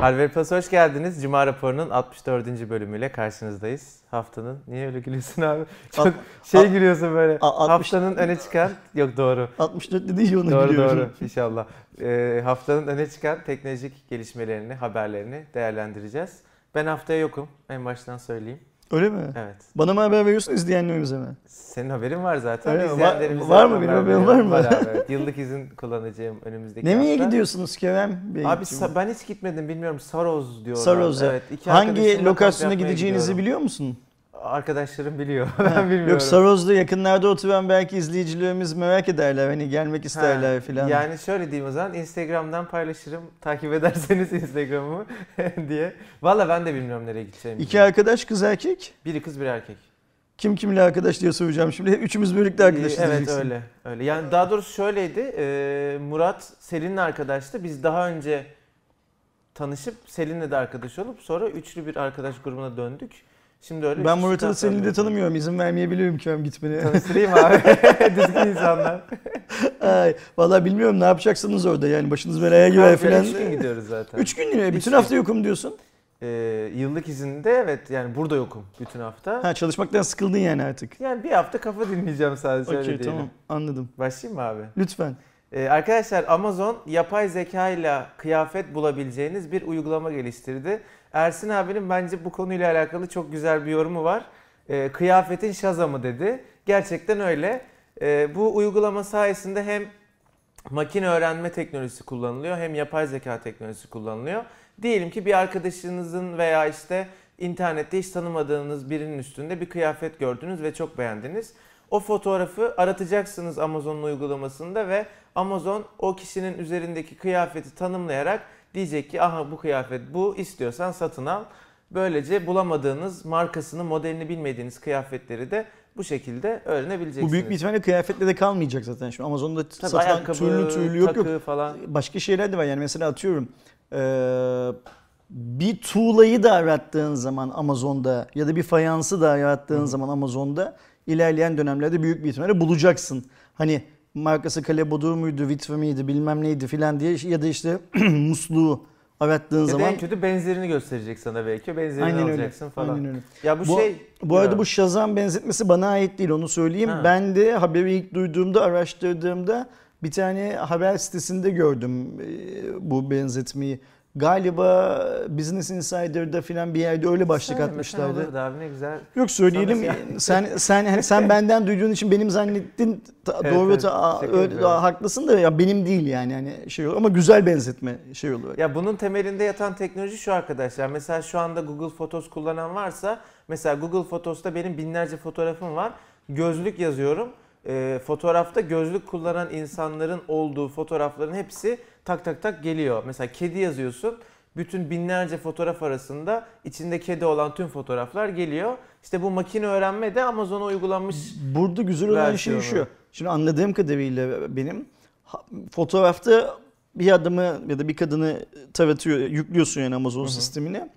Harvard Plus hoş geldiniz. Cuma raporunun 64. bölümüyle karşınızdayız. Haftanın, niye öyle gülüyorsun abi? Çok Alt- şey alt- gülüyorsun böyle. A- 60 Haftanın öne çıkan, yok doğru. 64 dediği onu Doğru biliyorum. doğru inşallah. Ee, haftanın öne çıkan teknolojik gelişmelerini, haberlerini değerlendireceğiz. Ben haftaya yokum. En baştan söyleyeyim. Öyle mi? Evet. Bana mı haber veriyorsun izleyenlerimize mi? Senin haberin var zaten. Öyle? Var- var mı? Benim haberim var mı? abi, evet. Yıllık izin kullanacağım önümüzdeki Nereye hafta. gidiyorsunuz Kerem Bey? Abi sa- ben hiç gitmedim bilmiyorum. Saroz diyorlar. Saroz'a. Evet, Hangi lokasyona gideceğinizi gidiyorum. biliyor musun? Arkadaşlarım biliyor. ben bilmiyorum. Yok Saroz'da yakınlarda oturan belki izleyicilerimiz merak ederler. Hani gelmek isterler Ha, filan. Yani şöyle diyeyim o zaman Instagram'dan paylaşırım. Takip ederseniz Instagram'ımı diye. Valla ben de bilmiyorum nereye gideceğimi. İki arkadaş kız erkek. Biri kız bir erkek. Kim kimle arkadaş diye soracağım şimdi. Üçümüz birlikte arkadaşız Ee, Evet diyeceksin. öyle. öyle. Yani daha doğrusu şöyleydi. e, Murat Selin'le arkadaştı. Biz daha önce tanışıp Selin'le de arkadaş olup sonra üçlü bir arkadaş grubuna döndük. Şimdi öyle Ben kişi da seni de tanımıyorum. İzin vermeyebilirim Kerem gitmene. Tanıştırayım abi. Düzgün insanlar. Ay, vallahi bilmiyorum ne yapacaksınız orada yani başınız belaya girer filan. Üç gün gidiyoruz zaten. Üç gün yine. Bütün gün. hafta yokum diyorsun. Ee, yıllık izinde evet yani burada yokum bütün hafta. Ha çalışmaktan sıkıldın yani artık. Yani bir hafta kafa dinleyeceğim sadece öyle Okey diyelim. tamam anladım. Başlayayım mı abi? Lütfen. Ee, arkadaşlar Amazon yapay zeka ile kıyafet bulabileceğiniz bir uygulama geliştirdi. Ersin abinin bence bu konuyla alakalı çok güzel bir yorumu var. Ee, kıyafetin şazamı dedi. Gerçekten öyle. Ee, bu uygulama sayesinde hem makine öğrenme teknolojisi kullanılıyor hem yapay zeka teknolojisi kullanılıyor. Diyelim ki bir arkadaşınızın veya işte internette hiç tanımadığınız birinin üstünde bir kıyafet gördünüz ve çok beğendiniz. O fotoğrafı aratacaksınız Amazon'un uygulamasında ve Amazon o kişinin üzerindeki kıyafeti tanımlayarak diyecek ki aha bu kıyafet bu istiyorsan satın al. Böylece bulamadığınız markasını modelini bilmediğiniz kıyafetleri de bu şekilde öğrenebileceksiniz. Bu büyük bir ihtimalle kıyafetle de kalmayacak zaten. Şimdi Amazon'da Tabii satılan ayakkabı, türlü türlü yok yok. falan. Başka şeyler de var yani mesela atıyorum bir tuğlayı da arattığın zaman Amazon'da ya da bir fayansı da arattığın zaman Amazon'da ilerleyen dönemlerde büyük bir ihtimalle bulacaksın. Hani markası Kalebodur muydu, Vitve miydi bilmem neydi filan diye ya da işte musluğu arattığın Ya zaman en kötü benzerini gösterecek sana belki. Benzerini Aynen öyle. alacaksın falan. Aynen öyle. Ya bu, Bu, şey... bu arada Ya, bu Shazam benzetmesi bana ait değil onu söyleyeyim. Ha. Ben de haberi ilk duyduğumda, araştırdığımda bir tane haber sitesinde gördüm e, bu benzetmeyi. Galiba Business Insider'da filan bir yerde öyle başlık atmışlardı. olurdu abi ne güzel. Yok söyleyelim. Sen sen hani sen benden duyduğun için benim zannettin ta- Evet, doğru evet. ta- öyle, haklısın da ya benim değil yani hani şey olur ama güzel benzetme şey olur. Ya bunun temelinde yatan teknoloji şu arkadaşlar. Mesela şu anda Google Photos kullanan varsa mesela Google Photos'ta benim binlerce fotoğrafım var. Gözlük yazıyorum. Ee, fotoğrafta gözlük kullanan insanların olduğu fotoğrafların hepsi tak tak tak geliyor. Mesela kedi yazıyorsun. Bütün binlerce fotoğraf arasında içinde kedi olan tüm fotoğraflar geliyor. İşte bu makine öğrenme de Amazon'a uygulanmış. Burada güzel olan şey şu. Şimdi anladığım kadarıyla benim fotoğrafta bir adamı ya da bir kadını taratıyor, yüklüyorsun yani Amazon sistemine.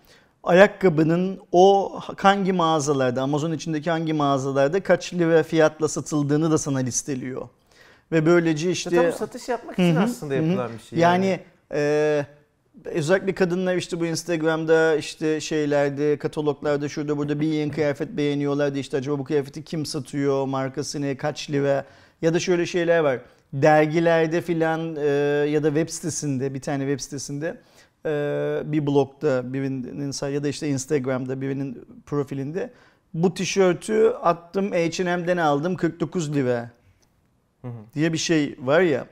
Ayakkabının o hangi mağazalarda, Amazon içindeki hangi mağazalarda kaç lira fiyatla satıldığını da sana listeliyor. Ve böylece işte... İşte, bu satış yapmak için Hı hı, aslında yapılan bir şey. Yani e, özellikle kadınlar işte bu Instagram'da işte şeylerde kataloglarda şurada burada bir yeni kıyafet beğeniyorlar da işte acaba bu kıyafeti kim satıyor markası ne kaç lira ya da şöyle şeyler var. Dergilerde filan e, ya da web sitesinde bir tane web sitesinde e, bir blogda birinin ya da işte Instagram'da birinin profilinde bu tişörtü attım H&M'den aldım 49 lira Hı hı. diye bir şey var ya.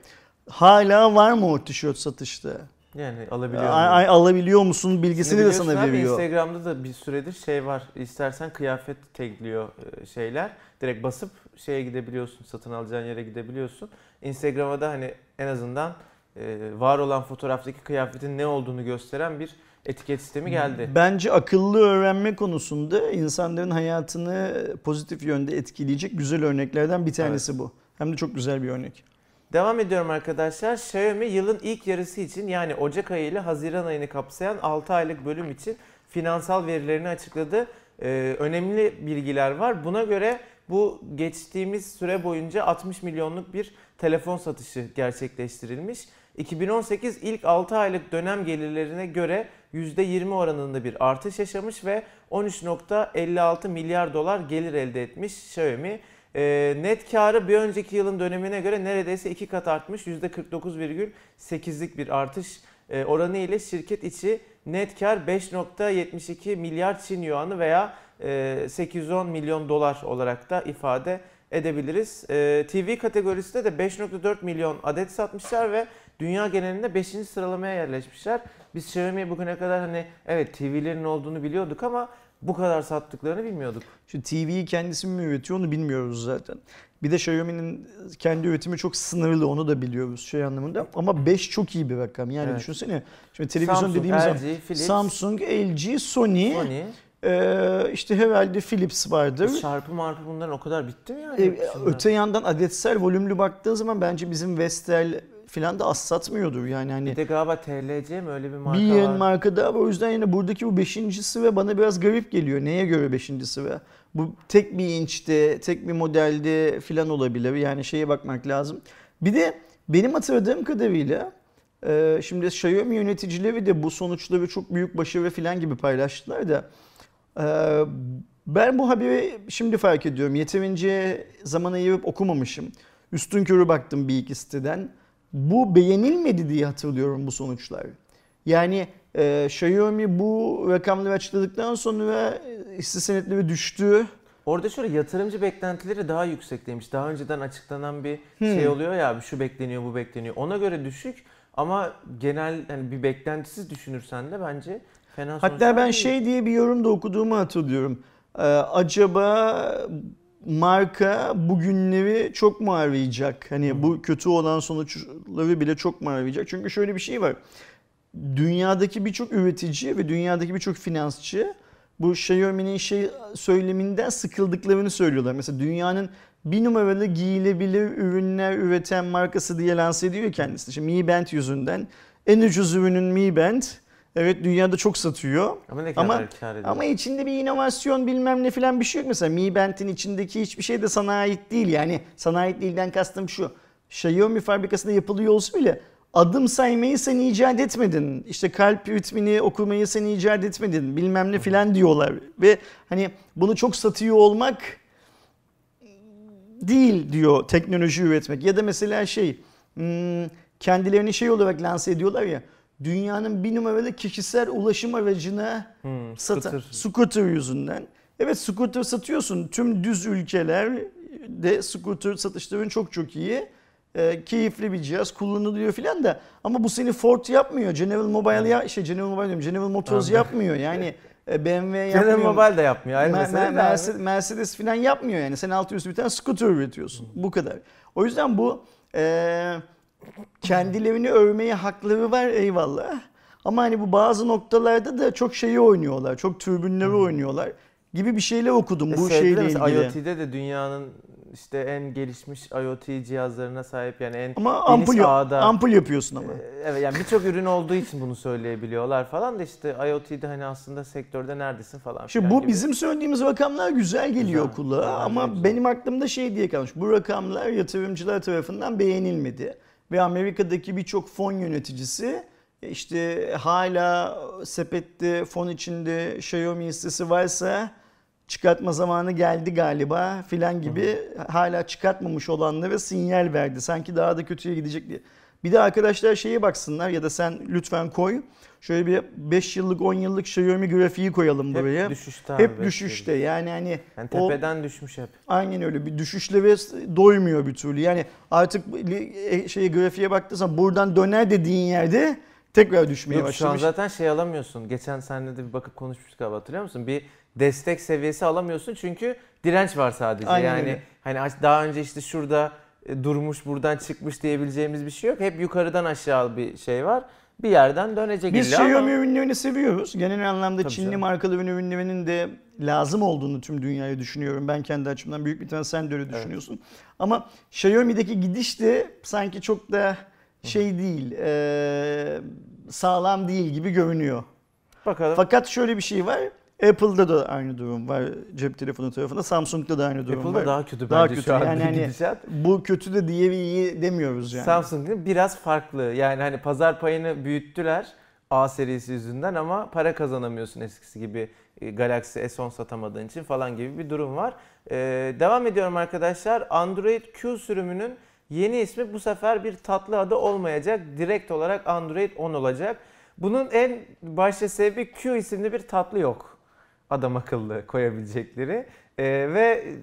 Hala var mı o tişört satışta? Yani alabiliyor. Ay, ay, alabiliyor musun bilgisini de sana veriyor. Instagram'da da bir süredir şey var. İstersen kıyafet tagliyor e, şeyler. Direkt basıp şeye gidebiliyorsun. Satın alacağın yere gidebiliyorsun. Instagram'a da hani en azından e, var olan fotoğraftaki kıyafetin ne olduğunu gösteren bir etiket sistemi geldi. Bence akıllı öğrenme konusunda insanların hayatını pozitif yönde etkileyecek güzel örneklerden bir tanesi bu. Hem de çok güzel bir örnek. Devam ediyorum arkadaşlar. Xiaomi yılın ilk yarısı için yani Ocak ayı ile Haziran ayını kapsayan 6 aylık bölüm için finansal verilerini açıkladı. Ee, önemli bilgiler var. Buna göre bu geçtiğimiz süre boyunca 60 milyonluk bir telefon satışı gerçekleştirilmiş. 2018 ilk 6 aylık dönem gelirlerine göre %20 oranında bir artış yaşamış ve 13.56 milyar dolar gelir elde etmiş Xiaomi. Ee, net karı bir önceki yılın dönemine göre neredeyse iki kat artmış. %49,8'lik bir artış e, oranı ile şirket içi net kar 5.72 milyar Çin yuanı veya e, 810 milyon dolar olarak da ifade edebiliriz. E, TV kategorisinde de 5.4 milyon adet satmışlar ve dünya genelinde 5. sıralamaya yerleşmişler. Biz Xiaomi'ye bugüne kadar hani evet TV'lerin olduğunu biliyorduk ama bu kadar sattıklarını bilmiyorduk. Şu TV'yi kendisi mi üretiyor onu bilmiyoruz zaten. Bir de Xiaomi'nin kendi üretimi çok sınırlı onu da biliyoruz şey anlamında. Ama 5 çok iyi bir rakam. Yani Evet. düşünsene. Şimdi televizyon Samsung, dediğimiz zaman LG, Philips, Samsung, LG, Sony, Sony. eee, işte herhalde Philips vardır. Çarpı marpı bunların o kadar bitti mi yani? E, dışında? öte yandan adetsel volümlü baktığın zaman bence bizim Vestel filan da az satmıyordur. Yani hani Bir de galiba TLC mi öyle bir marka bir var. marka daha var. O yüzden yine buradaki bu beşincisi ve bana biraz garip geliyor. Neye göre beşincisi ve bu tek bir inçte, tek bir modelde filan olabilir. Yani şeye bakmak lazım. Bir de benim hatırladığım kadarıyla e, şimdi Xiaomi yöneticileri de bu sonuçları çok büyük başarı filan gibi paylaştılar da e, ben bu haberi şimdi fark ediyorum. Yeterince zaman ayırıp okumamışım. Üstün körü baktım bir iki siteden. Bu beğenilmedi diye hatırlıyorum bu sonuçlar. Yani e, Xiaomi bu rakamları açıkladıktan sonra hisse senetleri düştü. Orada şöyle yatırımcı beklentileri daha yüksekteymiş. Daha önceden açıklanan bir Hmm. şey oluyor ya şu bekleniyor bu bekleniyor. Ona göre düşük ama genel hani bir beklentisiz düşünürsen de bence fena Hatta ben değil. şey diye bir yorumda okuduğumu hatırlıyorum. E, acaba marka bugünleri çok mu arayacak? Hani bu kötü olan sonuçları bile çok mu arayacak? Çünkü şöyle bir şey var. Dünyadaki birçok üretici ve dünyadaki birçok finansçı bu Xiaomi'nin şey söyleminden sıkıldıklarını söylüyorlar. Mesela dünyanın bir numaralı giyilebilir ürünler üreten markası diye lanse ediyor kendisi. Şimdi Mi Band yüzünden en ucuz ürünün Mi Band. Evet dünyada çok satıyor. ama ne kadar ama- kar ediyor. Ama içinde bir inovasyon bilmem ne falan bir şey yok. Mesela Mi Band'in içindeki hiçbir şey de sana ait değil. Yani sana ait değilden kastım şu. Xiaomi fabrikasında yapılıyor olsa bile adım saymayı sen icat etmedin. İşte kalp ritmini okumayı sen icat etmedin. Bilmem ne filan diyorlar. Ve hani bunu çok satıyor olmak değil diyor teknoloji üretmek. Ya da mesela şey hmm, kendilerini şey olarak lanse ediyorlar ya dünyanın bir numaralı kişisel ulaşım aracına Hmm, satan scooter. scooter yüzünden. Evet scooter satıyorsun. Tüm düz ülkelerde scooter satışların çok çok iyi. Ee, keyifli bir cihaz kullanılıyor filan da ama bu seni Ford yapmıyor. General Mobile ya şey General Mobile diyorum. General Motors Anladım. yapmıyor. Yani e, BMW yapmıyor. General Mobile de yapmıyor. Ayrı Me- mesele me- de abi. Mercedes, Mercedes falan yapmıyor yani. Sen altı üstü bir tane scooter üretiyorsun. Bu kadar. O yüzden bu e, kendilerini övmeye hakları var eyvallah. Ama hani bu bazı noktalarda da çok şeyi oynuyorlar. Çok türbünleri oynuyorlar gibi bir şeyler okudum E bu şeyle ilgili. IoT'de de dünyanın işte en gelişmiş IoT cihazlarına sahip yani en Ama ampul, ağda. ampul yapıyorsun ama. Ee, Evet yani birçok ürün olduğu için bunu söyleyebiliyorlar falan da işte IoT'de hani aslında sektörde neredesin falan Şimdi bu gibi. bizim söylediğimiz rakamlar güzel geliyor Güzel, kulağa ama güzel. benim aklımda şey diye kalmış. Bu rakamlar yatırımcılar tarafından beğenilmedi. Ve Amerika'daki birçok fon yöneticisi işte hala sepette fon içinde Xiaomi hissesi varsa çıkartma zamanı geldi galiba filan gibi hala çıkartmamış olanlara sinyal verdi. Sanki daha da kötüye gidecek diye. Bir de arkadaşlar şeye baksınlar ya da sen lütfen koy. Şöyle bir 5 yıllık 10 yıllık Xiaomi grafiği koyalım hep buraya. düşüşte abi Hep bekliyoruz. düşüşte yani hani Yani o tepeden düşmüş hep. aynen öyle bir düşüşle ve doymuyor bir türlü. Yani artık li- şeye grafiğe baktıysan buradan döner dediğin yerde tekrar düşmeye Yok şu an başlamış. zaten şey alamıyorsun. Geçen seninle de bir bakıp konuşmuştuk abi hatırlıyor musun? Bir destek seviyesi alamıyorsun çünkü direnç var sadece. Aynen yani öyle. hani daha önce işte şurada e, durmuş buradan çıkmış diyebileceğimiz bir şey yok. Hep yukarıdan aşağı bir şey var. Bir yerden dönecek Biz illa ama- Xiaomi ürünlerini seviyoruz. Genel anlamda Tabii Çinli canım. markaların ürünlerinin de lazım olduğunu tüm dünyaya düşünüyorum. Ben kendi açımdan büyük bir tane sen de öyle Evet. düşünüyorsun. Ama Xiaomi'deki gidiş de sanki çok da şey değil, eee, sağlam değil gibi görünüyor. Bakalım. Fakat şöyle bir şey var. Apple'da da aynı durum var cep telefonu tarafında. Samsung'da da aynı durum Apple'da var. daha kötü Daha bence kötü. şu an Yani hani-. Bu kötü de diğeri iyi demiyoruz yani. Samsung'un biraz farklı. Yani hani pazar payını büyüttüler A serisi yüzünden ama para kazanamıyorsun eskisi gibi e, Galaxy S10 satamadığın için falan gibi bir durum var. E, devam ediyorum arkadaşlar. Android Q sürümünün yeni ismi bu sefer bir tatlı adı olmayacak. Direkt olarak Android 10 olacak. Bunun en başta sebebi Q isimli bir tatlı yok. Adam akıllı koyabilecekleri. E, ve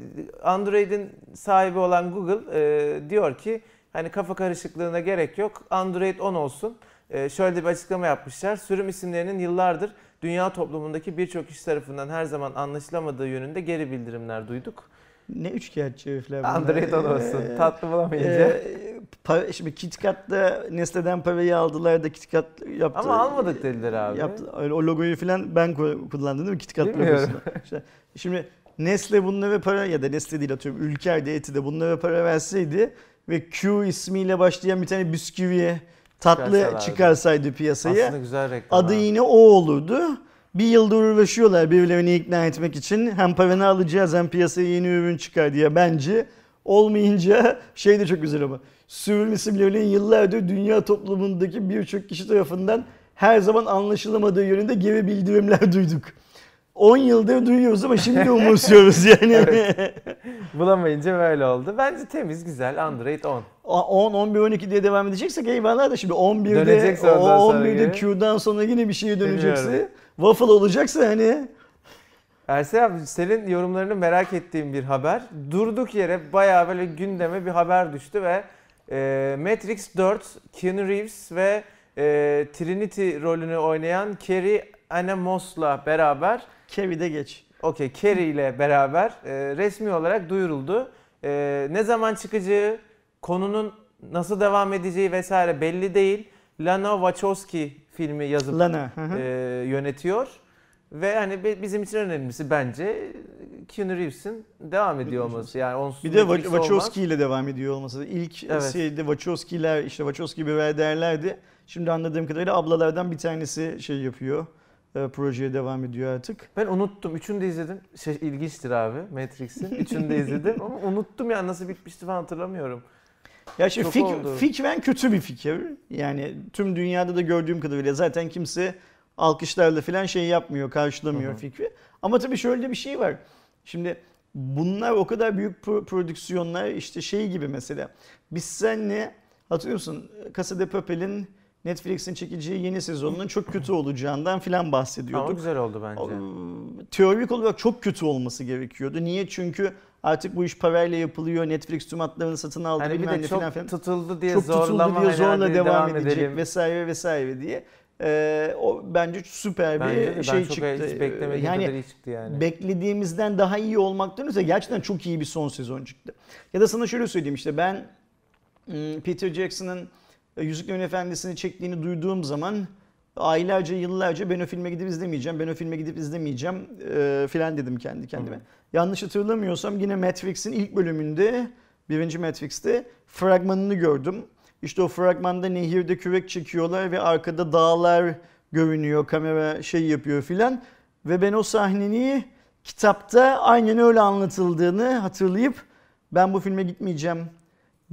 Android'in sahibi olan Google e, diyor ki hani kafa karışıklığına gerek yok. Android 10 olsun. E, şöyle bir açıklama yapmışlar. Sürüm isimlerinin yıllardır dünya toplumundaki birçok kişi tarafından her zaman anlaşılamadığı yönünde geri bildirimler duyduk. Ne üçkağıtçı herifler bunlar. Android 10 olsun. Ee, Tatlı bulamayınca. Ee, para, şimdi KitKat'ta Nestle'den parayı aldılar da KitKat yaptı. Ama almadık dediler abi. Yaptı. Öyle o logoyu falan ben ku- kullandım değil mi? KitKat logosunu. İşte şimdi Nestle bunlara para ya da Nestle değil atıyorum Ülker de Eti de bunlara para verseydi ve Q ismiyle başlayan bir tane bisküvi tatlı çıkarsaydı piyasaya Aslında güzel reklam. adı ha. yine o olurdu. Bir yıldır uğraşıyorlar birilerini ikna etmek için. Hem paranı alacağız hem piyasaya yeni ürün çıkar diye bence. Olmayınca şey de çok güzel ama. Sürüm isimlerinin yıllardır dünya toplumundaki birçok kişi tarafından her zaman anlaşılamadığı yönünde geri bildirimler duyduk. 10 yıldır duyuyoruz ama şimdi umursuyoruz yani. Bulamayınca böyle oldu. Bence temiz, güzel. Android 10. 10, 11, 12 diye devam edeceksek eyvallah da şimdi 11'de, Dönecekse ondan o sonra 11'de geri. Q'dan sonra yine bir şeye dönecekse, Bilmiyorum. Waffle olacaksa hani Ersen abi senin yorumlarını merak ettiğim bir haber. Durduk yere bayağı böyle gündeme bir haber düştü ve e, Matrix 4, Keanu Reeves ve e, Trinity rolünü oynayan Carrie Anne Moss'la beraber Kevi'de geç. Okey Carrie ile beraber e, resmi olarak duyuruldu. E, ne zaman çıkacağı, konunun nasıl devam edeceği vesaire belli değil. Lana Wachowski filmi yazıp Lana. hı hı. e, yönetiyor. Ve hani bi- bizim için önemlisi bence Keanu Reeves'in devam ediyor olması. Yani onsuz Bir de olmaz. Wachowski ile devam ediyor olması. İlk Evet. şeyde Wachowski'ler işte Wachowski derlerdi. Şimdi anladığım kadarıyla ablalardan bir tanesi şey yapıyor. e, projeye devam ediyor artık. Ben unuttum. Üçünü de izledim. Şey, ilginçtir abi Matrix'in. Üçünü de izledim ama unuttum ya nasıl bitmişti falan hatırlamıyorum. Ya şimdi fik, oldu. fikren kötü bir fikir. Yani tüm dünyada da gördüğüm kadarıyla zaten kimse alkışlarla falan şey yapmıyor, karşılamıyor Hı hı. fikri. Ama tabii şöyle de bir şey var. Şimdi bunlar o kadar büyük pro- prodüksiyonlar işte şey gibi mesela. Biz seninle hatırlıyor musun? Casa de Papel'in Netflix'in çekeceği yeni sezonunun çok kötü olacağından falan Ama bahsediyorduk. güzel oldu bence. Teorik olarak çok kötü olması gerekiyordu. Niye? Çünkü artık bu iş parayla yapılıyor. Netflix tüm hatlarını satın aldı. Hani bir de çok falan filan. tutuldu diye Çok zorlama tutuldu diye zorla hadi devam, edecek edelim. vesaire vesaire diye. Ee, o bence süper Bence de bir ben şey çok çıktı. hiç beklemediğim yani kadar iyi çıktı yani. beklediğimizden daha iyi olmaktan öte gerçekten çok iyi bir son sezon çıktı. Ya da sana şöyle söyleyeyim işte ben hmm, Peter Jackson'ın Yüzüklerin Efendisi'ni çektiğini duyduğum zaman aylarca yıllarca ben o filme gidip izlemeyeceğim, ben o filme gidip izlemeyeceğim e, filan dedim kendi kendime. Hı hı. Yanlış hatırlamıyorsam yine Matrix'in ilk bölümünde, birinci Matrix'te fragmanını gördüm. İşte o fragmanda nehirde kürek çekiyorlar ve arkada dağlar görünüyor, kamera şey yapıyor filan. Ve ben o sahneyi kitapta aynen öyle anlatıldığını hatırlayıp ben bu filme gitmeyeceğim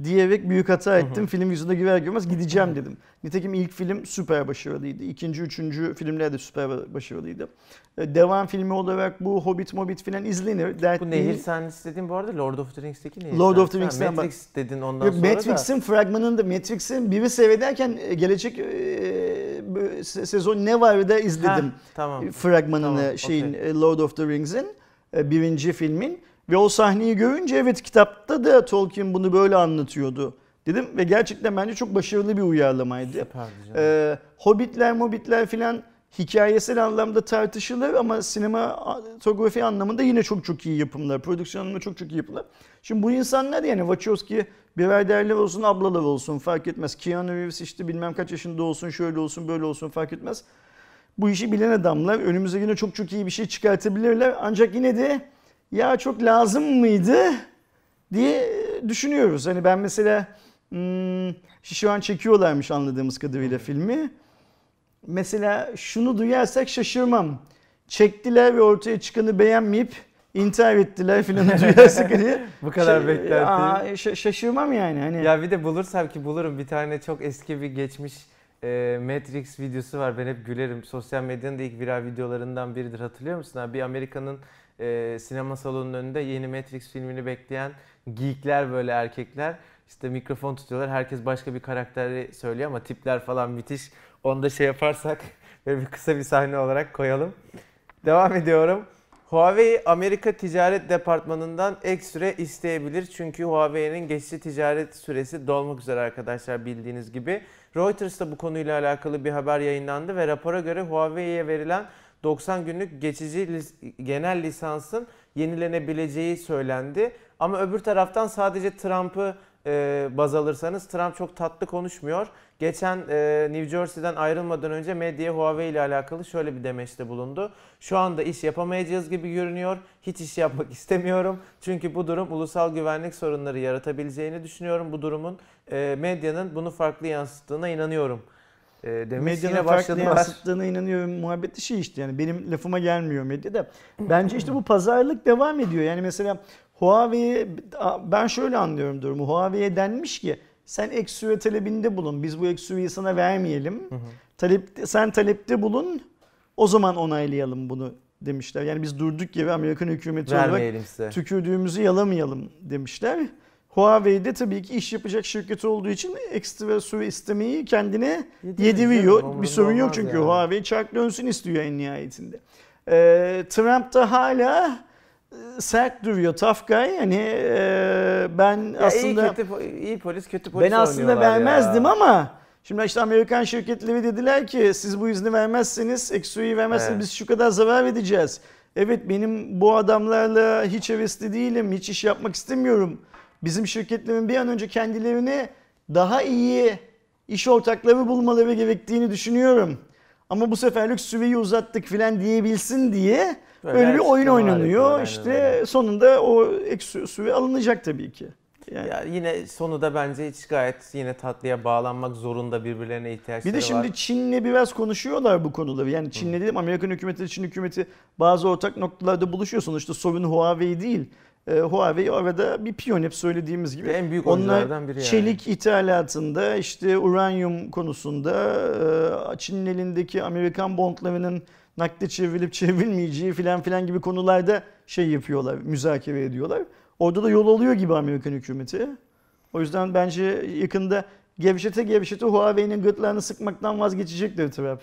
diyerek büyük hata ettim. Film yüzüne girer girmez gideceğim dedim. Nitekim ilk film süper başarılıydı. İkinci, üçüncü filmler de süper başarılıydı. Ee, Devam filmi olarak bu Hobbit, Mobbit filan izlenir. Dert Bu nehir sahnesi dediğin bu arada Lord of the Rings'teki nehir Lord of the. Rings'ten Matrix dedin ondan Yok, sonra da. Matrix'in fragmanında Matrix'in biri seyrederken e, gelecek e, sezon ne var da izledim Ha, tamam. fragmanını Tamam, şeyin okey. e, Lord of the Rings'in e, birinci filmin ve o sahneyi görünce evet kitapta da Tolkien bunu böyle anlatıyordu dedim ve gerçekten bence çok başarılı bir uyarlamaydı. Ee, Hobbitler, Mobbitler filan hikayesel anlamda tartışılır ama sinematografi anlamında yine çok çok iyi yapımlar. Prodüksiyon anlamında çok çok iyi yapımlar. Şimdi bu insanlar yani Wachowski biraderler olsun, ablalar olsun fark etmez. Keanu Reeves işte bilmem kaç yaşında olsun, şöyle olsun, böyle olsun fark etmez. Bu işi bilen adamlar önümüze yine çok çok iyi bir şey çıkartabilirler. Ancak yine de ya çok lazım mıydı diye düşünüyoruz. Hani ben mesela hmm, şu an çekiyorlarmış anladığımız kadarıyla filmi. Mesela şunu duyarsak şaşırmam. Çektiler ve ortaya çıkanı beğenmeyip intihar ettiler filan duyarsak hani. Bu kadar Şa- beklenti. Aa, şa- şaşırmam yani. Hani Ya bir de bulursam ki bulurum bir tane çok eski bir geçmiş e, Matrix videosu var. Ben hep gülerim. Sosyal medyanın da ilk viral videolarından biridir. Hatırlıyor musun? abi? Bir Amerika'nın e, sinema salonunun önünde yeni Matrix filmini bekleyen geekler böyle erkekler işte mikrofon tutuyorlar. Herkes başka bir karakteri söylüyor ama tipler falan müthiş. Onu da şey yaparsak böyle bir kısa bir sahne olarak koyalım. Devam ediyorum. Huawei Amerika Ticaret Departmanı'ndan ek süre isteyebilir. Çünkü Huawei'nin geçici ticaret süresi dolmak üzere arkadaşlar bildiğiniz gibi. Reuters'ta bu konuyla alakalı bir haber yayınlandı ve rapora göre Huawei'ye verilen 90 günlük geçici lis- genel lisansın yenilenebileceği söylendi. Ama öbür taraftan sadece Trump'ı e, baz alırsanız Trump çok tatlı konuşmuyor. Geçen e, New Jersey'den ayrılmadan önce medyaya Huawei ile alakalı şöyle bir demeçte bulundu. Şu anda iş yapamayacağız gibi görünüyor. Hiç iş yapmak istemiyorum. Çünkü bu durum ulusal güvenlik sorunları yaratabileceğini düşünüyorum. Bu durumun e, medyanın bunu farklı yansıttığına inanıyorum. E, demiş. Medyanın Yine farklı yansıttığına inanıyorum. Muhabbeti şey işte yani benim lafıma gelmiyor medyada. Bence işte bu pazarlık devam ediyor. Yani mesela Huawei'ye ben şöyle anlıyorum durumu. Huawei'ye denmiş ki sen ek süre talebinde bulun. Biz bu ek süreyi sana vermeyelim. Talep, sen talepte bulun. O zaman onaylayalım bunu demişler. Yani biz durduk yere Amerikan hükümeti olarak Vermeyelim size. tükürdüğümüzü yalamayalım demişler. Huawei de tabii ki iş yapacak şirket olduğu için ekstra süre istemeyi kendine yediriyor. Bir sorun yok çünkü yani. Huawei çark dönsün istiyor en nihayetinde. Ee, Trump da hala e, sert duruyor. Tough guy. Yani e, ben Ya aslında iyi, kötü, iyi polis kötü polis ben aslında vermezdim ya. ama şimdi işte Amerikan şirketleri dediler ki siz bu izni vermezseniz, eksuyu vermezseniz Evet. biz şu kadar zarar vereceğiz. Evet benim bu adamlarla hiç hevesli değilim, hiç iş yapmak istemiyorum. Bizim şirketlerin bir an önce kendilerine daha iyi iş ortakları bulmaları gerektiğini düşünüyorum. Ama bu seferlik süreyi uzattık filan diyebilsin diye Böyle böyle, bir oyun açıklamalar oynanıyor. aynen İşte öyle. sonunda o ek sü- süre alınacak tabii ki. Yani. Ya yine sonu da bence hiç gayet yine tatlıya bağlanmak zorunda birbirlerine ihtiyaçları Bir de şimdi var. Çin'le biraz konuşuyorlar bu konuları. Yani Çin'le dedim Amerikan hükümeti, Çin hükümeti bazı ortak noktalarda buluşuyor. Sonuçta sorun Huawei değil. Ee, Huawei arada bir piyon hep söylediğimiz gibi. En büyük oyunculardan biri yani. çelik ithalatında işte uranyum konusunda e, Çin'in elindeki Amerikan bondlarının nakde çevrilip çevrilmeyeceği filan filan gibi konularda şey yapıyorlar, müzakere ediyorlar. Orada da yol alıyor gibi Amerikan hükümeti. O yüzden bence yakında gevşete gevşete Huawei'nin gırtlağını sıkmaktan vazgeçecektir Trump.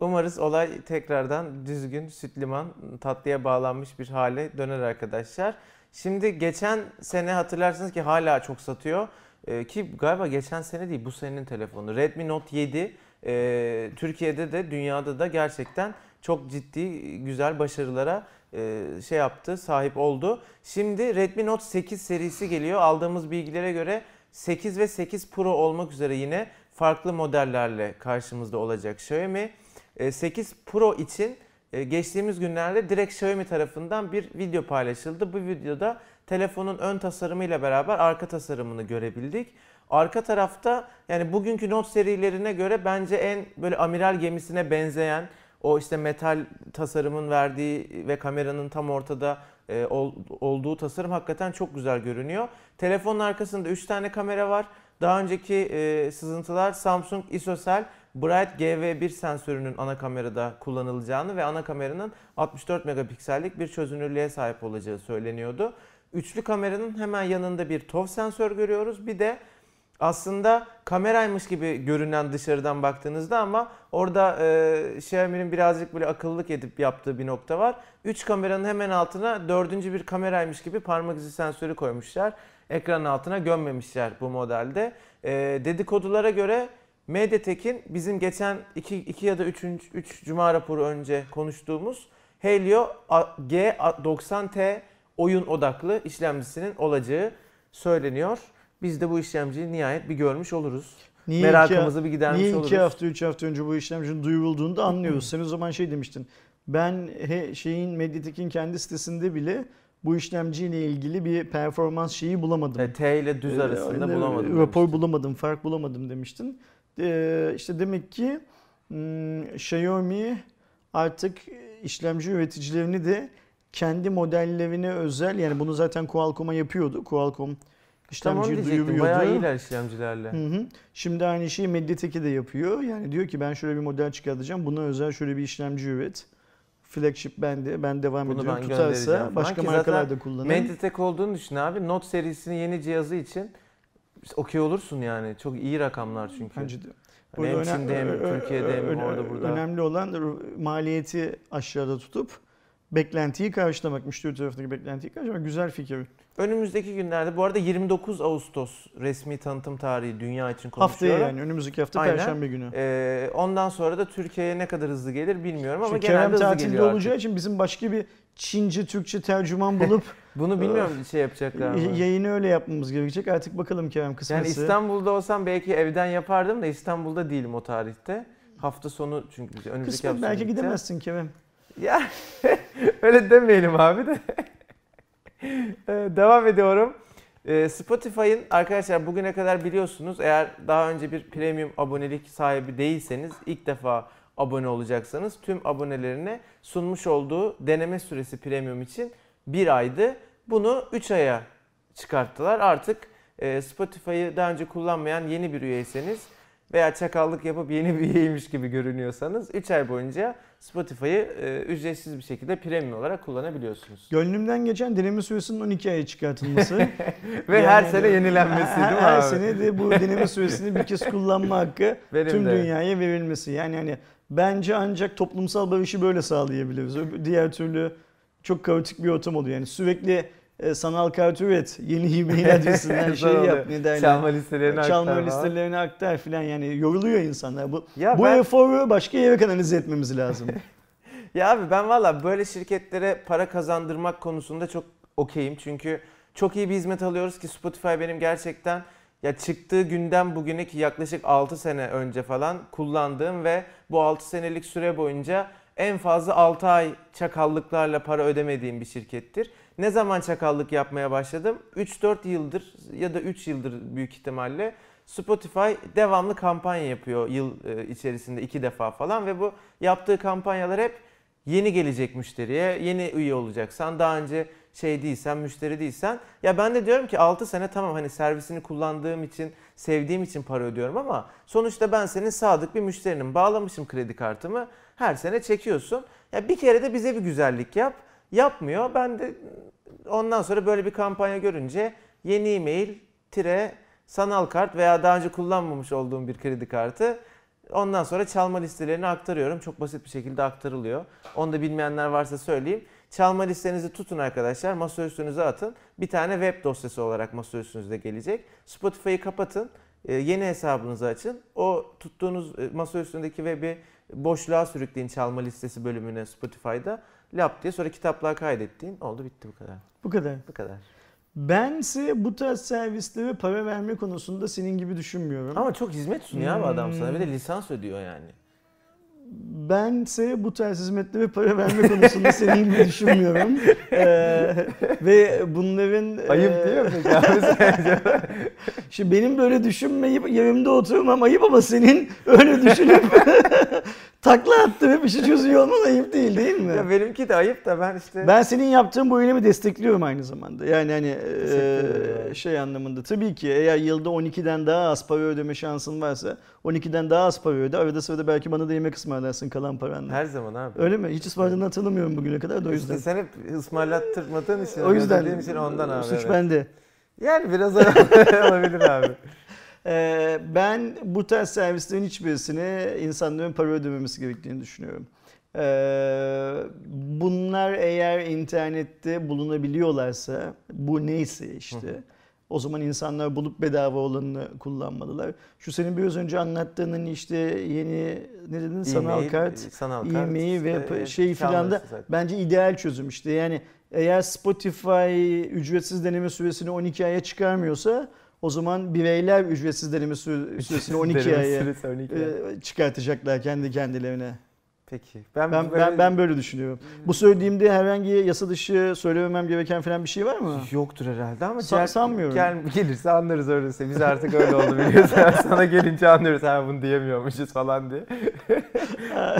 Umarız olay tekrardan düzgün, süt liman, tatlıya bağlanmış bir hale döner arkadaşlar. Şimdi geçen sene hatırlarsınız ki hala çok satıyor. Ee, ki galiba geçen sene değil bu senenin telefonu. Redmi Note 7 e, Türkiye'de de dünyada da gerçekten çok ciddi güzel başarılara e, şey yaptı, sahip oldu. Şimdi Redmi Note 8 serisi geliyor. Aldığımız bilgilere göre 8 ve 8 Pro olmak üzere yine farklı modellerle karşımızda olacak Xiaomi. E, 8 Pro için geçtiğimiz günlerde direkt Xiaomi tarafından bir video paylaşıldı. Bu videoda telefonun ön tasarımıyla beraber arka tasarımını görebildik. Arka tarafta yani bugünkü Note serilerine göre bence en böyle amiral gemisine benzeyen o işte metal tasarımın verdiği ve kameranın tam ortada e, ol- olduğu tasarım hakikaten çok güzel görünüyor. Telefonun arkasında 3 tane kamera var. Daha önceki e, sızıntılar Samsung ISOCELL Bright GV1 sensörünün ana kamerada kullanılacağını ve ana kameranın 64 megapiksellik bir çözünürlüğe sahip olacağı söyleniyordu. Üçlü kameranın hemen yanında bir TOF sensör görüyoruz. Bir de aslında kameraymış gibi görünen dışarıdan baktığınızda ama orada e, Xiaomi'nin birazcık böyle akıllılık edip yaptığı bir nokta var. 3 kameranın hemen altına dördüncü bir kameraymış gibi parmak izi sensörü koymuşlar. Ekranın altına gömmemişler bu modelde. E, dedikodulara göre MediaTek'in bizim geçen 2, 2 ya da 3. 3 Cuma raporu önce konuştuğumuz Helio G90T oyun odaklı işlemcisinin olacağı söyleniyor. Biz de bu işlemciyi nihayet bir görmüş oluruz. Niye Merakımızı iki, bir gidermiş niye oluruz. iki hafta, üç hafta önce bu işlemcinin duyurulduğunu da anlıyoruz. Sen o zaman şey demiştin. Ben he, şeyin Mediatek'in kendi sitesinde bile bu işlemciyle ilgili bir performans şeyi bulamadım. E, T ile düz Ee, arasında e, bulamadım. Rapor demiştin. bulamadım, fark bulamadım demiştin. Ee, işte demek ki hmm, Xiaomi artık işlemci üreticilerini de kendi modellerine özel yani bunu zaten Qualcomm'a yapıyordu. Qualcomm işlemciyi diyecektim. duyuruyordu. Bayağı iyiler işlemcilerle. Hı hı. Şimdi aynı şeyi Mediatek'i de yapıyor. Yani diyor ki ben şöyle bir model çıkartacağım. Buna özel şöyle bir işlemci üret. Flagship bende. Ben devam Bunu ediyorum. ben Tutarsa başka markalar da kullanır. Mediatek olduğunu düşün abi. Note serisinin yeni cihazı için okey olursun yani. Çok iyi rakamlar çünkü. Bence de. Hani hem Burada Çin'de hem Türkiye'de hem orada burada. Önemli olan maliyeti aşağıda tutup beklentiyi karşılamak. Müşteri tarafındaki beklentiyi karşılamak. Güzel fikir. Önümüzdeki günlerde bu arada 29 Ağustos resmi tanıtım tarihi dünya için konuşuyorum. Haftaya yani önümüzdeki hafta Aynen. Perşembe günü. Ee, ondan sonra da Türkiye'ye ne kadar hızlı gelir bilmiyorum ama Şimdi genelde Kerem hızlı tatilde geliyor artık. olacağı için bizim başka bir Çince, Türkçe tercüman bulup Bunu bilmiyorum şey yapacaklar mı? yayını öyle yapmamız gerekecek. Artık bakalım Kerem Yani kısmetse. İstanbul'da olsam belki evden yapardım da İstanbul'da değilim o tarihte. Hafta sonu çünkü önümüzdeki Kısmet hafta belki gideceğiz. gidemezsin Kerem. Ya öyle demeyelim abi de. Ee, Devam ediyorum. Ee, Spotify'ın arkadaşlar bugüne kadar biliyorsunuz eğer daha önce bir premium abonelik sahibi değilseniz ilk defa abone olacaksanız tüm abonelerine sunmuş olduğu deneme süresi premium için bir aydı. Bunu 3 aya çıkarttılar. Artık e, Spotify'ı daha önce kullanmayan yeni bir üyeyseniz veya çakallık yapıp yeni bir üyeymiş gibi görünüyorsanız 3 ay boyunca Spotify'ı e, ücretsiz bir şekilde premium olarak kullanabiliyorsunuz. Gönlümden geçen deneme süresinin 12 aya çıkartılması. Ve Yani her sene yenilenmesi her, değil mi her abi? sene de bu deneme süresini bir kez kullanma hakkı Benim tüm de. dünyaya verilmesi. Yani hani bence ancak toplumsal barışı böyle sağlayabiliriz. Diğer türlü çok kaotik bir ortam oluyor. Yani sürekli e, sanal kart üret, yeni e-mail adresinden şey yap, ne derler. Çalma listelerini Çalma aktar listelerini aktar filan yani yoruluyor insanlar. Bu, Ya bu ben- eforu başka yere kanalize etmemiz lazım. Ya abi ben valla böyle şirketlere para kazandırmak konusunda çok okeyim. Çünkü çok iyi bir hizmet alıyoruz ki Spotify benim gerçekten ya çıktığı günden bugüne ki yaklaşık 6 sene önce falan kullandığım ve bu 6 senelik süre boyunca en fazla 6 ay çakallıklarla para ödemediğim bir şirkettir. Ne zaman çakallık yapmaya başladım? 3-4 yıldır ya da 3 yıldır büyük ihtimalle Spotify devamlı kampanya yapıyor yıl e, içerisinde iki defa falan ve bu yaptığı kampanyalar hep yeni gelecek müşteriye, yeni üye olacaksan, daha önce şey değilsen, müşteri değilsen. Ya ben de diyorum ki 6 sene tamam hani servisini kullandığım için, sevdiğim için para ödüyorum ama sonuçta ben senin sadık bir müşterinim. Bağlamışım kredi kartımı, her sene çekiyorsun. Ya bir kere de bize bir güzellik yap. Yapmıyor. Ben de ondan sonra böyle bir kampanya görünce yeni e-mail, tire, sanal kart veya daha önce kullanmamış olduğum bir kredi kartı Ondan sonra çalma listelerini aktarıyorum. Çok basit bir şekilde aktarılıyor. Onu da bilmeyenler varsa söyleyeyim. Çalma listenizi tutun arkadaşlar. Masa üstünüze atın. Bir tane web dosyası olarak masa üstünüzde gelecek. Spotify'ı kapatın. Ee, yeni hesabınızı açın. O tuttuğunuz e, masa üstündeki web'i boşluğa sürükleyin çalma listesi bölümüne Spotify'da. Lap diye sonra kitaplığa kaydettiğin oldu bitti bu kadar. bu kadar. Bu kadar. Bense bu tarz servislere para verme konusunda senin gibi düşünmüyorum. Ama çok hizmet sunuyor abi adam sana. Bir de Hmm. lisans ödüyor yani. Bense bu tarz hizmetlere para verme konusunda senin gibi düşünmüyorum. Ee, ve bunların... Ayıp e, değil mi peki abi? Şimdi benim böyle düşünmeyip yerimde oturmam ayıp ama senin öyle düşünüp takla attırıp işi çözüyor olman ayıp değil değil mi? Ya benimki de ayıp da ben işte... Ben senin yaptığın bu eylemi destekliyorum aynı zamanda. Yani hani e, şey anlamında tabii ki eğer yılda 12'den daha az para ödeme şansın varsa 12'den daha az para öde. Arada sırada belki bana da yemek ısmarlarsın kalan paranla. Her zaman abi. Öyle mi? Hiç ısmarladığını hatırlamıyorum bugüne kadar da o İşte yüzden. sen hep ısmarlattırmadığın için, o yüzden. için ondan abi. Suç evet. bende. Yani biraz olabilir abi. Ee, ben bu tarz servislerin hiçbirisine insanların para ödememesi gerektiğini düşünüyorum. Ee, bunlar eğer internette bulunabiliyorlarsa, bu neyse işte, o zaman insanlar bulup bedava olanını kullanmalılar. Şu senin biraz önce anlattığının işte yeni ne dedin sanal E-mail, kart, sanal kart, e-mail ve işte, şey filan da zaten. bence ideal çözüm işte. Yani eğer Spotify ücretsiz deneme süresini 12 aya çıkarmıyorsa o zaman bireyler ücretsiz deneme süre- süresini 12 Deneme aya süresi 12 ay. e, çıkartacaklar kendi kendilerine. Peki. Ben, Ben böyle- ben, ben böyle düşünüyorum. Bu söylediğimde herhangi yasa dışı söylememem gereken falan bir şey var mı? Yoktur herhalde ama Sa- sanmıyorum. Gel, gelirse anlarız öyleyse. Biz artık öyle oldu biliyorsun. Sana gelince anlıyoruz. Ha bunu diyemiyormuşuz falan diye.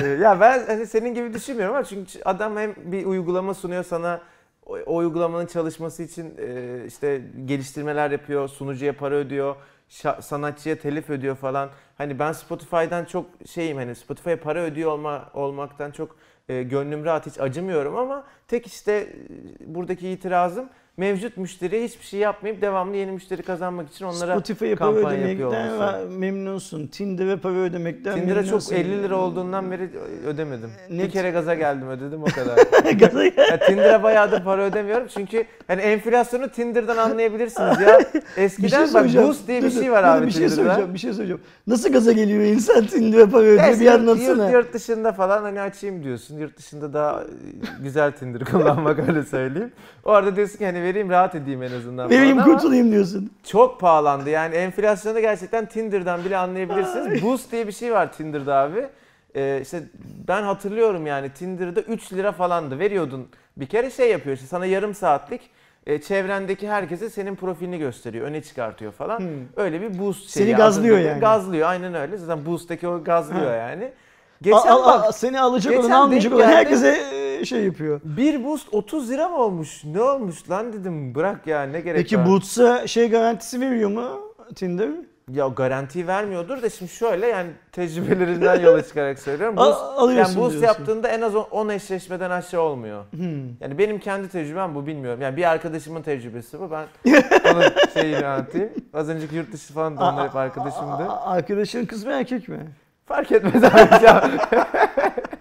Ee, ya ben hani senin gibi düşünmüyorum ama çünkü adam hem bir uygulama sunuyor sana o, o uygulamanın çalışması için e, işte geliştirmeler yapıyor, sunucuya para ödüyor, şa- sanatçıya telif ödüyor falan. Hani ben Spotify'dan çok şeyim hani Spotify'a para ödüyor olma, olmaktan çok e, gönlüm rahat hiç acımıyorum ama tek işte e, buradaki itirazım mevcut müşteriye hiçbir şey yapmayıp devamlı yeni müşteri kazanmak için onlara Spotify'a para kampanya yapıyor ödemekten va- memnunsun. Tinder'e para ödemekten Tinder'a çok memnunsun. 50 lira olduğundan beri ödemedim. Ne- Bir kere gaza geldim ödedim o kadar. Gaza- Ya Tinder'a bayağıdır para ödemiyorum çünkü hani enflasyonu Tinder'dan anlayabilirsiniz ya. Eskiden bak Boost diye bir şey var abi Bir şey söyleyeceğim, bir şey söyleyeceğim. Nasıl gaza geliyor insan Tinder'e para ödüyor bir anlatsana. yurt, yurt dışında falan hani açayım diyorsun. Yurt dışında daha güzel Tinder kullanmak öyle söyleyeyim. Orada diyorsun ki hani vereyim rahat edeyim en azından Vereyim falan ama kurtulayım diyorsun. çok pahalandı. Yani enflasyonu gerçekten Tinder'dan bile anlayabilirsiniz. Boost diye bir şey var Tinder'da abi. Ee, işte ben hatırlıyorum yani Tinder'da 3 lira falandı. Veriyordun bir kere şey yapıyor işte sana yarım saatlik e, çevrendeki herkese senin profilini gösteriyor. Öne çıkartıyor falan. Hmm. Öyle bir boost Seni şeyi. gazlıyor adı- yani. Gazlıyor aynen öyle. Zaten boost'taki o gazlıyor yani. Geçen Al- al- bak seni alacak olan almayacak olan herkese e, şey yapıyor. bir boost 30 lira mı olmuş? Ne olmuş lan dedim. Bırak ya ne gerek Peki var. Boots'a şey garantisi veriyor mu Tinder? Ya garantiyi vermiyordur da şimdi şöyle yani tecrübelerinden yola çıkarak söylüyorum. Boost, alıyorsun yani boost diyorsun. yaptığında en az 10 eşleşmeden aşağı olmuyor. Hmm. Yani benim kendi tecrübem bu bilmiyorum. Yani bir arkadaşımın tecrübesi bu. Ben onun şeyini anlatayım. Az önceki yurt dışı falan da onlar hep arkadaşımdı. Aa, Arkadaşın kız mı erkek mi? Fark etmez abi ya.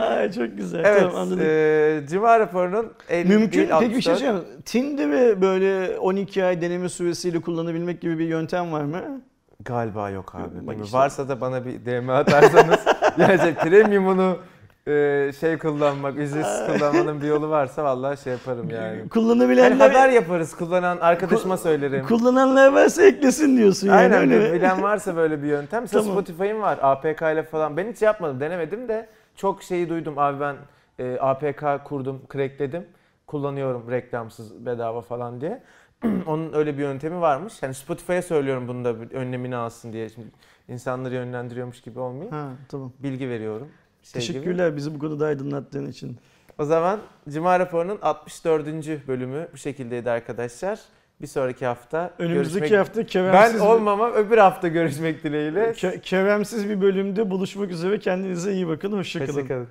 Ay çok güzel. evet. Tamam anladım. E, Cuma raporunun 50 Mümkün. değil, Peki bir şey 64. söyleyeyim. Tinder'ı böyle 12 ay deneme süresiyle kullanabilmek gibi bir yöntem var mı? Galiba yok abi. Bak işte. Varsa da bana bir DM atarsanız yani premiumunu e, şey kullanmak, ücretsiz kullanmanın bir yolu varsa vallahi şey yaparım yani. Yani Kullanabilenler haber yaparız kullanan arkadaşıma söylerim. kullananlar varsa eklesin diyorsun yani Aynen öyle bilen varsa böyle bir yöntem. Mesela Tamam. Spotify'ım var APK ile falan. Ben hiç yapmadım denemedim de çok şeyi duydum abi ben e, APK kurdum, crackledim. Kullanıyorum reklamsız bedava falan diye. Onun öyle bir yöntemi varmış. Yani Spotify'a söylüyorum bunu da önlemini alsın diye. Şimdi insanları yönlendiriyormuş gibi olmayayım. Ha tamam. Bilgi veriyorum. Şey gibi. Teşekkürler bizi bu konuda aydınlattığın için. O zaman Cuma raporunun 64. bölümü bu şekildeydi arkadaşlar. Bir sonraki hafta Önümüzdeki görüşmek... hafta Ben keremsiz, olmamam öbür hafta görüşmek dileğiyle. ke- keremsiz bir bölümde buluşmak üzere. Kendinize iyi bakın. Hoşçakalın. Hoşçakalın.